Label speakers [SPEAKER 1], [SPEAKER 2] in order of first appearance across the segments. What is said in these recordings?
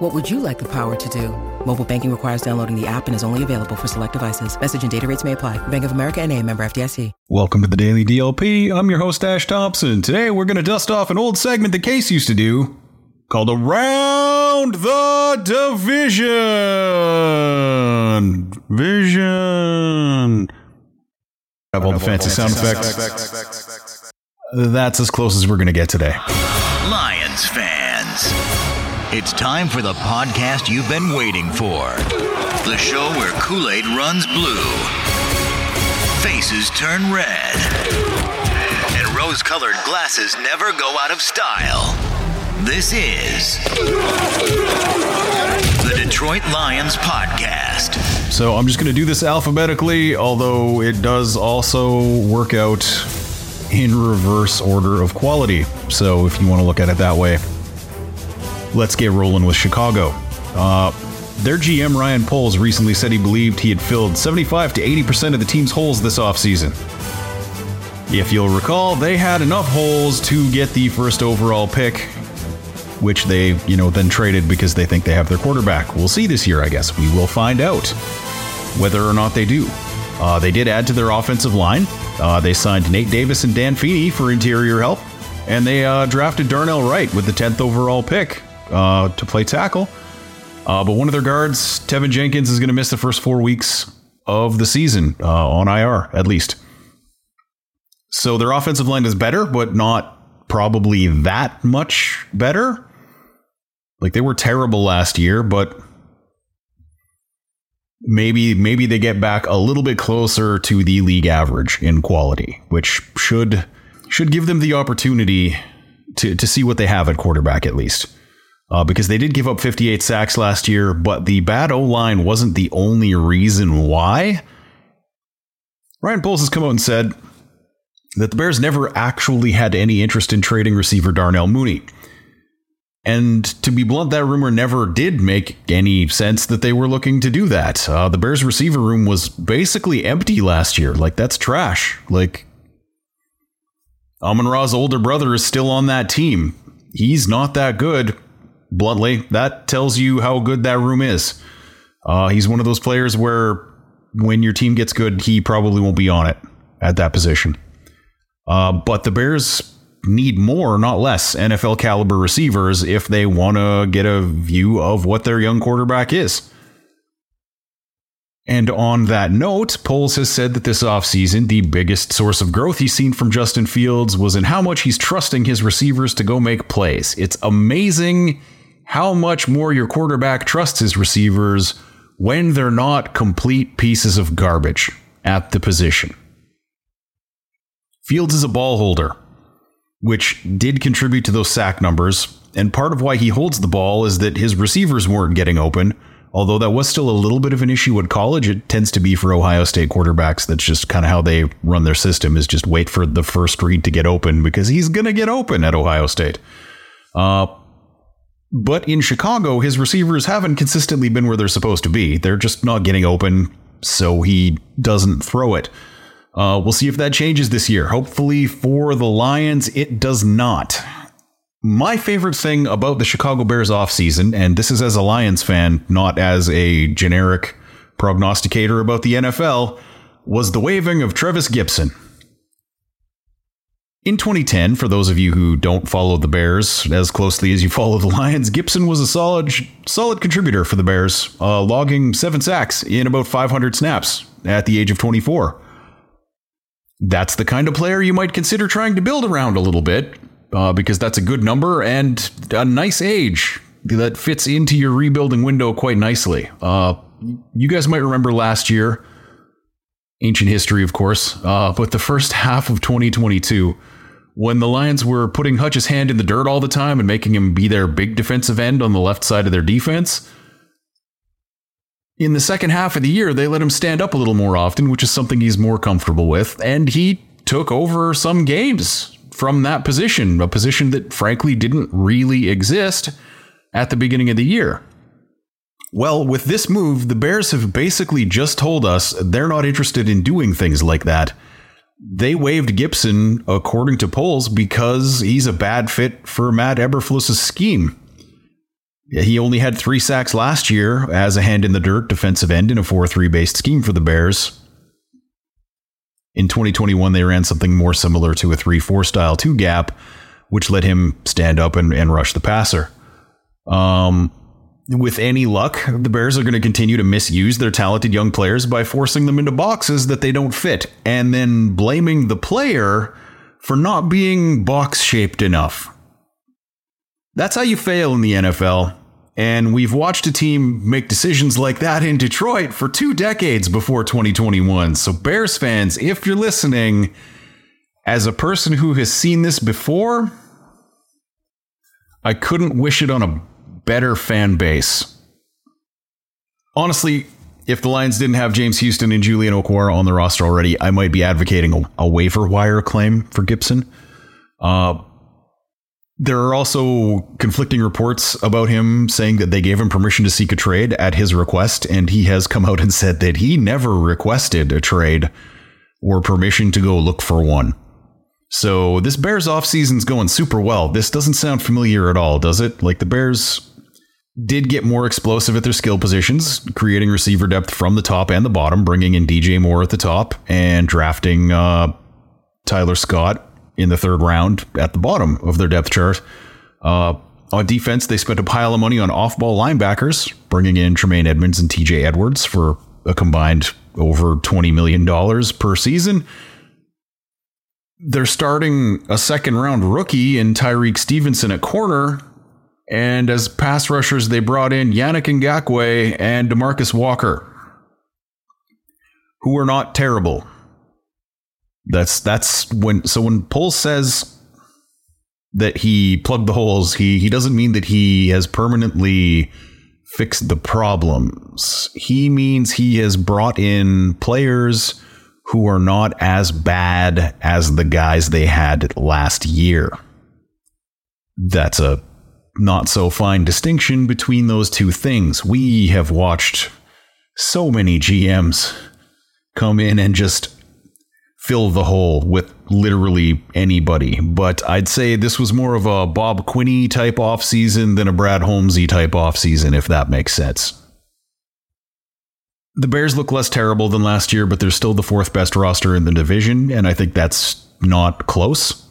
[SPEAKER 1] What would you like the power to do? Mobile banking requires downloading the app and is only available for select devices. Message and data rates may apply. Bank of America and a member FDIC.
[SPEAKER 2] Welcome to the Daily DLP. I'm your host, Ash Thompson. Today we're going to dust off an old segment that Case used to do called Around the Division. Vision. Have all the fancy sound effects. That's as close as we're going to get today.
[SPEAKER 3] Lions fans. It's time for the podcast you've been waiting for. The show where Kool Aid runs blue, faces turn red, and rose colored glasses never go out of style. This is the Detroit Lions Podcast.
[SPEAKER 2] So I'm just going to do this alphabetically, although it does also work out in reverse order of quality. So if you want to look at it that way, let's get rolling with Chicago. Uh, their GM Ryan Poles recently said he believed he had filled 75 to 80% of the team's holes this offseason. If you'll recall, they had enough holes to get the first overall pick, which they, you know, then traded because they think they have their quarterback. We'll see this year, I guess. We will find out whether or not they do. Uh, they did add to their offensive line. Uh, they signed Nate Davis and Dan Feeney for interior help, and they uh, drafted Darnell Wright with the 10th overall pick uh, to play tackle. Uh, but one of their guards, Teven Jenkins, is going to miss the first four weeks of the season uh, on IR, at least. So their offensive line is better, but not probably that much better. Like they were terrible last year, but maybe maybe they get back a little bit closer to the league average in quality, which should should give them the opportunity to to see what they have at quarterback at least. Uh, because they did give up 58 sacks last year, but the bad O line wasn't the only reason why. Ryan Poles has come out and said that the Bears never actually had any interest in trading receiver Darnell Mooney. And to be blunt, that rumor never did make any sense that they were looking to do that. Uh, the Bears receiver room was basically empty last year. Like, that's trash. Like, Amon Ra's older brother is still on that team. He's not that good. Bluntly, that tells you how good that room is. Uh, he's one of those players where when your team gets good, he probably won't be on it at that position. Uh, but the Bears need more, not less, NFL caliber receivers if they want to get a view of what their young quarterback is. And on that note, Poles has said that this offseason, the biggest source of growth he's seen from Justin Fields was in how much he's trusting his receivers to go make plays. It's amazing how much more your quarterback trusts his receivers when they're not complete pieces of garbage at the position. Fields is a ball holder, which did contribute to those sack numbers. And part of why he holds the ball is that his receivers weren't getting open. Although that was still a little bit of an issue at college, it tends to be for Ohio State quarterbacks. That's just kind of how they run their system is just wait for the first read to get open because he's going to get open at Ohio State. Uh, but in Chicago, his receivers haven't consistently been where they're supposed to be. They're just not getting open, so he doesn't throw it. Uh, we'll see if that changes this year. Hopefully for the Lions, it does not. My favorite thing about the Chicago Bears offseason, and this is as a Lions fan, not as a generic prognosticator about the NFL, was the waving of Trevis Gipson. In 2010, for those of you who don't follow the Bears as closely as you follow the Lions, Gipson was a solid, solid contributor for the Bears, uh, logging seven sacks in about 500 snaps at the age of 24. That's the kind of player you might consider trying to build around a little bit, uh, because that's a good number and a nice age that fits into your rebuilding window quite nicely. Uh, you guys might remember last year, ancient history, of course, uh, but the first half of 2022 when the Lions were putting Hutch's hand in the dirt all the time and making him be their big defensive end on the left side of their defense. in the second half of the year, they let him stand up a little more often, which is something he's more comfortable with. And he took over some games from that position, a position that frankly didn't really exist at the beginning of the year. Well, with this move, the Bears have basically just told us they're not interested in doing things like that. They waived Gipson, according to Poles, because he's a bad fit for Matt Eberflus's scheme. He only had three sacks last year as a hand in the dirt defensive end in a 4 3 based scheme for the Bears. In 2021, they ran something more similar to a 3 4 style two gap, which let him stand up and, and rush the passer. Um, with any luck, the Bears are going to continue to misuse their talented young players by forcing them into boxes that they don't fit and then blaming the player for not being box shaped enough. That's how you fail in the NFL. And we've watched a team make decisions like that in Detroit for two decades before 2021. So, Bears fans, if you're listening, as a person who has seen this before, I couldn't wish it on a better fan base. Honestly, if the Lions didn't have James Houston and Julian Okwara on the roster already, I might be advocating a, a waiver wire claim for Gipson. Uh, there are also conflicting reports about him saying that they gave him permission to seek a trade at his request, and he has come out and said that he never requested a trade or permission to go look for one. So this Bears off offseason's going super well. This doesn't sound familiar at all, does it? Like the Bears did get more explosive at their skill positions, creating receiver depth from the top and the bottom, bringing in DJ Moore at the top and drafting uh, Tyler Scott in the third round at the bottom of their depth chart. Uh, on defense, they spent a pile of money on off ball linebackers, bringing in Tremaine Edmunds and TJ Edwards for a combined over $20 million per season. They're starting a second round rookie in Tyrique Stevenson at corner. And as pass rushers, they brought in Yannick Ngakoue and Demarcus Walker, who were not terrible. That's that's when so when Poles says that he plugged the holes, he he doesn't mean that he has permanently fixed the problems. He means he has brought in players who are not as bad as the guys they had last year. That's a not so fine distinction between those two things. We have watched so many GMs come in and just fill the hole with literally anybody. But I'd say this was more of a Bob Quinney type off season than a Brad Holmesy type off season, if that makes sense. The Bears look less terrible than last year, but they're still the fourth best roster in the division, and I think that's not close.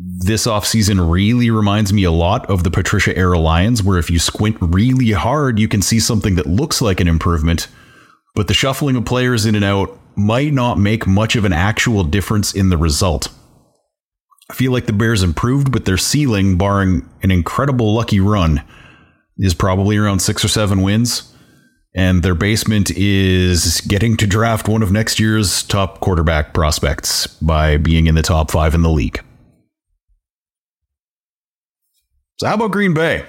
[SPEAKER 2] This offseason really reminds me a lot of the Patricia era Lions, where if you squint really hard, you can see something that looks like an improvement, but the shuffling of players in and out might not make much of an actual difference in the result. I feel like the Bears improved, but their ceiling, barring an incredible lucky run, is probably around six or seven wins. And their basement is getting to draft one of next year's top quarterback prospects by being in the top five in the league. So, how about Green Bay?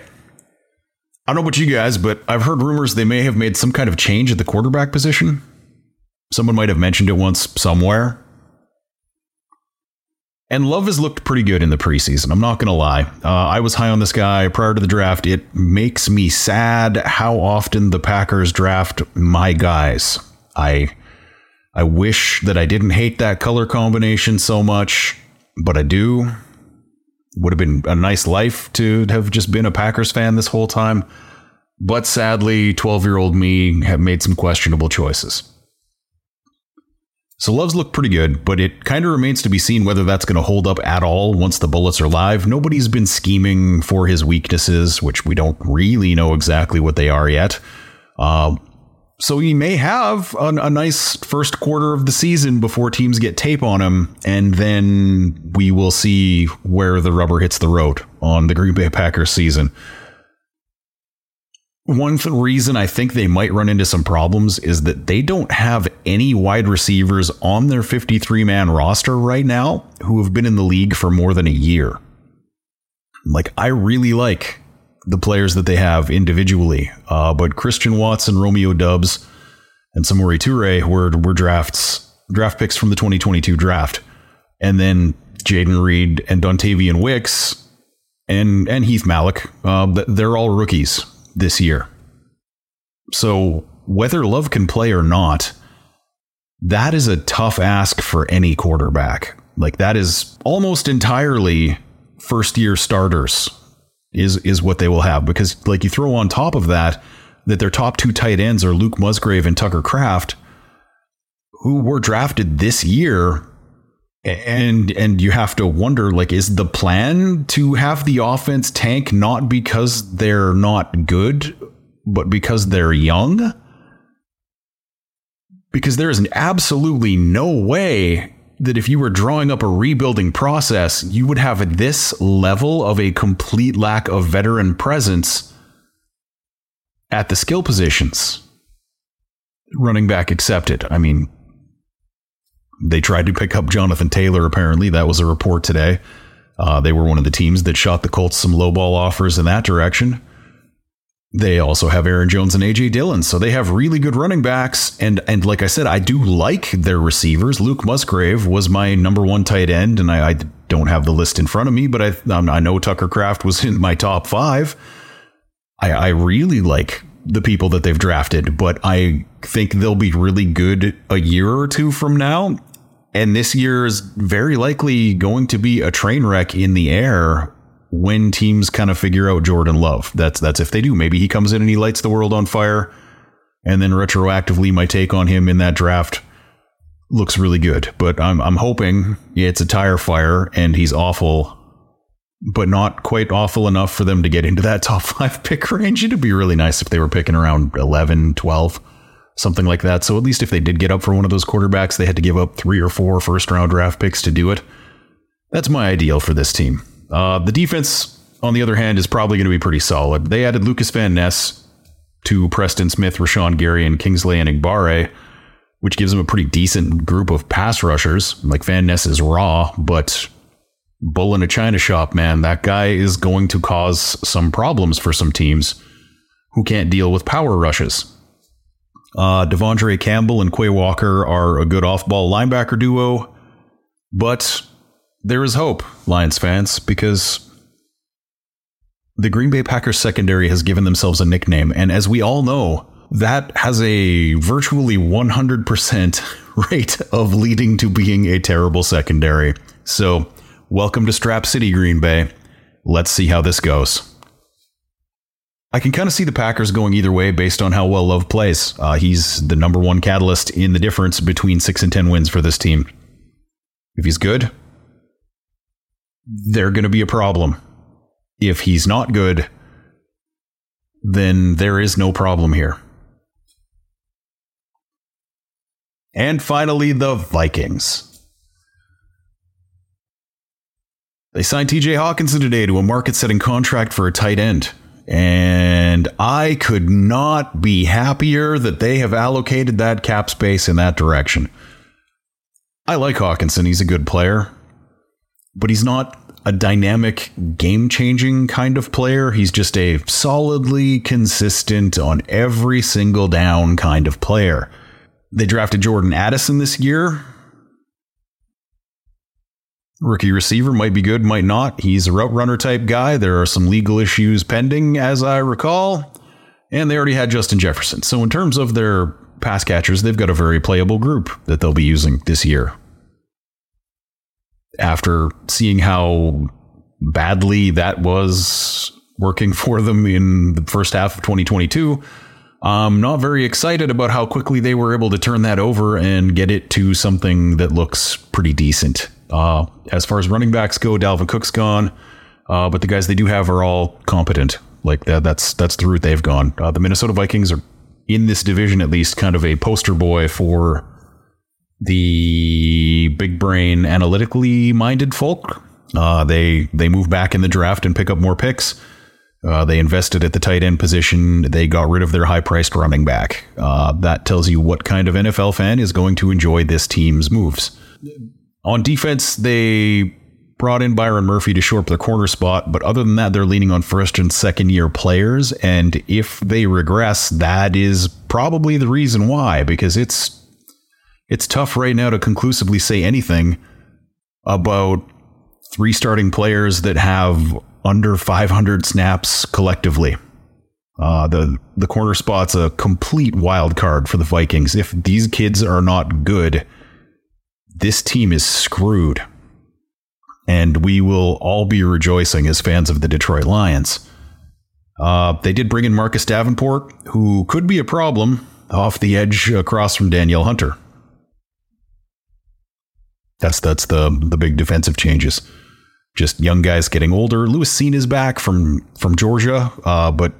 [SPEAKER 2] I don't know about you guys, but I've heard rumors they may have made some kind of change at the quarterback position. Someone might have mentioned it once somewhere. And Love has looked pretty good in the preseason. I'm not going to lie. Uh, I was high on this guy prior to the draft. It makes me sad how often the Packers draft my guys. I I wish that I didn't hate that color combination so much, but I do. Would have been a nice life to have just been a Packers fan this whole time. But sadly, 12 year old me have made some questionable choices. So Love's look pretty good, but it kind of remains to be seen whether that's going to hold up at all once the bullets are live. Nobody's been scheming for his weaknesses, which we don't really know exactly what they are yet. Uh, so he may have a, a, nice first quarter of the season before teams get tape on him, and then we will see where the rubber hits the road on the Green Bay Packers season. One reason I think they might run into some problems is that they don't have any wide receivers on their 53 man roster right now who have been in the league for more than a year. Like, I really like the players that they have individually. Uh, but Christian Watson, Romeo Doubs, and Samori Toure were were drafts draft picks from the 2022 draft, and then Jayden Reed and Dontayvion Wicks and and Heath Malik, uh, they're all rookies this year. So whether Love can play or not, that is a tough ask for any quarterback. Like that is almost entirely first year starters is is what they will have. Because like you throw on top of that that their top two tight ends are Luke Musgrave and Tucker Kraft who were drafted this year and and you have to wonder like is the plan to have the offense tank not because they're not good but because they're young? Because there is absolutely no way that if you were drawing up a rebuilding process, you would have this level of a complete lack of veteran presence at the skill positions. Running back accepted. I mean, they tried to pick up Jonathan Taylor, apparently. That was a report today. Uh, they were one of the teams that shot the Colts some lowball offers in that direction. They also have Aaron Jones and AJ Dillon, so they have really good running backs. And and like I said, I do like their receivers. Luke Musgrave was my number one tight end, and I, I don't have the list in front of me, but I um, I know Tucker Kraft was in my top five. I, I really like the people that they've drafted, but I think they'll be really good a year or two from now. And this year is very likely going to be a train wreck in the air when teams kind of figure out Jordan Love. That's that's if they do. Maybe he comes in and he lights the world on fire, and then retroactively my take on him in that draft looks really good. But I'm I'm hoping it's a tire fire and he's awful, but not quite awful enough for them to get into that top five pick range. It'd be really nice if they were picking around 11, 12, something like that. So at least if they did get up for one of those quarterbacks, they had to give up three or four first round draft picks to do it. That's my ideal for this team. Uh, the defense, on the other hand, is probably going to be pretty solid. They added Lucas Van Ness to Preston Smith, Rashan Gary, and Kingsley Enagbare, which gives them a pretty decent group of pass rushers. Like Van Ness is raw, but bull in a china shop, man. That guy is going to cause some problems for some teams who can't deal with power rushes. Uh, De'Vondre Campbell and Quay Walker are a good off ball linebacker duo, but there is hope, Lions fans, because the Green Bay Packers secondary has given themselves a nickname. And as we all know, that has a virtually 100% rate of leading to being a terrible secondary. So, welcome to Strap City, Green Bay. Let's see how this goes. I can kind of see the Packers going either way based on how well Love plays. Uh, he's the number one catalyst in the difference between 6 and 10 wins for this team. If he's good, they're going to be a problem. If he's not good, then there is no problem here. And finally, the Vikings. They signed TJ Hockenson today to a market setting contract for a tight end. And I could not be happier that they have allocated that cap space in that direction. I like Hockenson. He's a good player but he's not a dynamic, game changing kind of player. He's just a solidly consistent on every single down kind of player. They drafted Jordan Addison this year. Rookie receiver might be good, might not. He's a route runner type guy. There are some legal issues pending, as I recall. And they already had Justin Jefferson. So, in terms of their pass catchers, they've got a very playable group that they'll be using this year after seeing how badly that was working for them in the first half of 2022. I'm not very excited about how quickly they were able to turn that over and get it to something that looks pretty decent. Uh, as far as running backs go, Dalvin Cook's gone, uh, but the guys they do have are all competent. Like that, that's that's the route they've gone. Uh, the Minnesota Vikings are in this division at least kind of a poster boy for the big brain, analytically minded folk. Uh, they they move back in the draft and pick up more picks. Uh, they invested at the tight end position. They got rid of their high priced running back. Uh, that tells you what kind of NFL fan is going to enjoy this team's moves. On defense, they brought in Byron Murphy to shore up their corner spot, but other than that, they're leaning on first and second year players. And if they regress, that is probably the reason why, because it's it's tough right now to conclusively say anything about three starting players that have under 500 snaps collectively. Uh, the the corner spot's a complete wild card for the Vikings. If these kids are not good, this team is screwed and we will all be rejoicing as fans of the Detroit Lions. Uh, they did bring in Marcus Davenport, who could be a problem off the edge across from Danielle Hunter. That's that's the the big defensive changes. Just young guys getting older. Lewis Cine is back from from Georgia, uh, but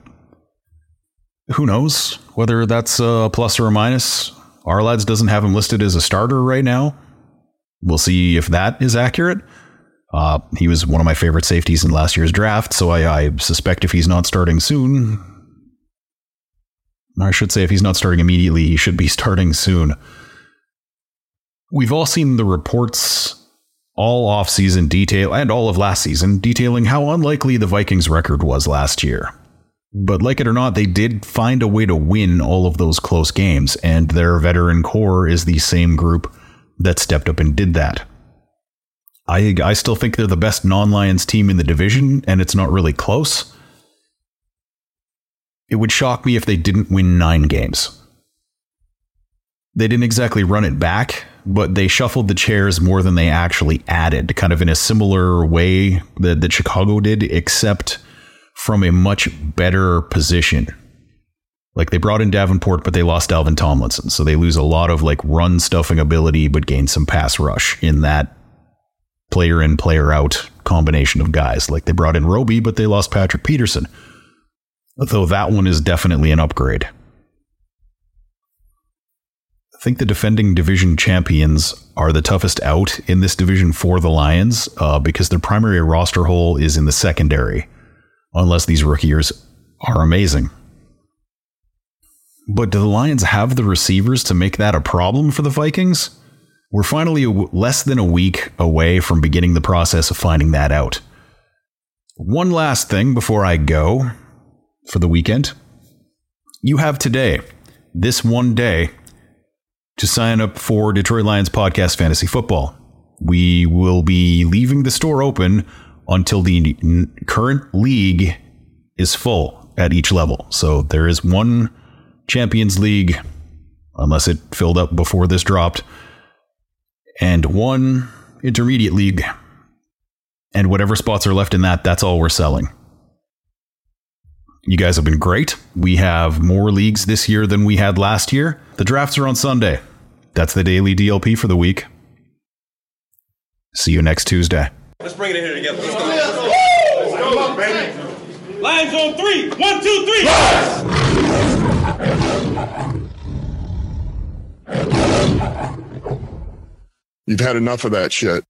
[SPEAKER 2] who knows whether that's a plus or a minus. Ourlads doesn't have him listed as a starter right now. We'll see if that is accurate. Uh, he was one of my favorite safeties in last year's draft, so I, I suspect if he's not starting soon, I should say if he's not starting immediately, he should be starting soon. We've all seen the reports all off-season detail and all of last season detailing how unlikely the Vikings record was last year. But like it or not, they did find a way to win all of those close games, and their veteran core is the same group that stepped up and did that. I I still think they're the best non-Lions team in the division, and it's not really close. It would shock me if they didn't win nine games. They didn't exactly run it back, but they shuffled the chairs more than they actually added, kind of in a similar way that, that Chicago did, except from a much better position. Like they brought in Davenport, but they lost Alvin Tomlinson. So they lose a lot of like run stuffing ability, but gain some pass rush in that player in, player out combination of guys. Like they brought in Roby, but they lost Patrick Peterson. Though that one is definitely an upgrade. I think the defending division champions are the toughest out in this division for the Lions uh, because their primary roster hole is in the secondary, unless these rookies are amazing. But do the Lions have the receivers to make that a problem for the Vikings? We're finally less than a week away from beginning the process of finding that out. One last thing before I go for the weekend. You have today, this one day, to sign up for Detroit Lions Podcast Fantasy Football. We will be leaving the store open until the current league is full at each level. So there is one Champions League, unless it filled up before this dropped and one intermediate league. And whatever spots are left in that, that's all we're selling. You guys have been great. We have more leagues this year than we had last year. The drafts are on Sunday. That's the daily DLP for the week. See you next Tuesday.
[SPEAKER 4] Let's bring it in here together. Let's go. Let's go, baby. Lions on three. One, two, three.
[SPEAKER 5] You've had enough of that shit.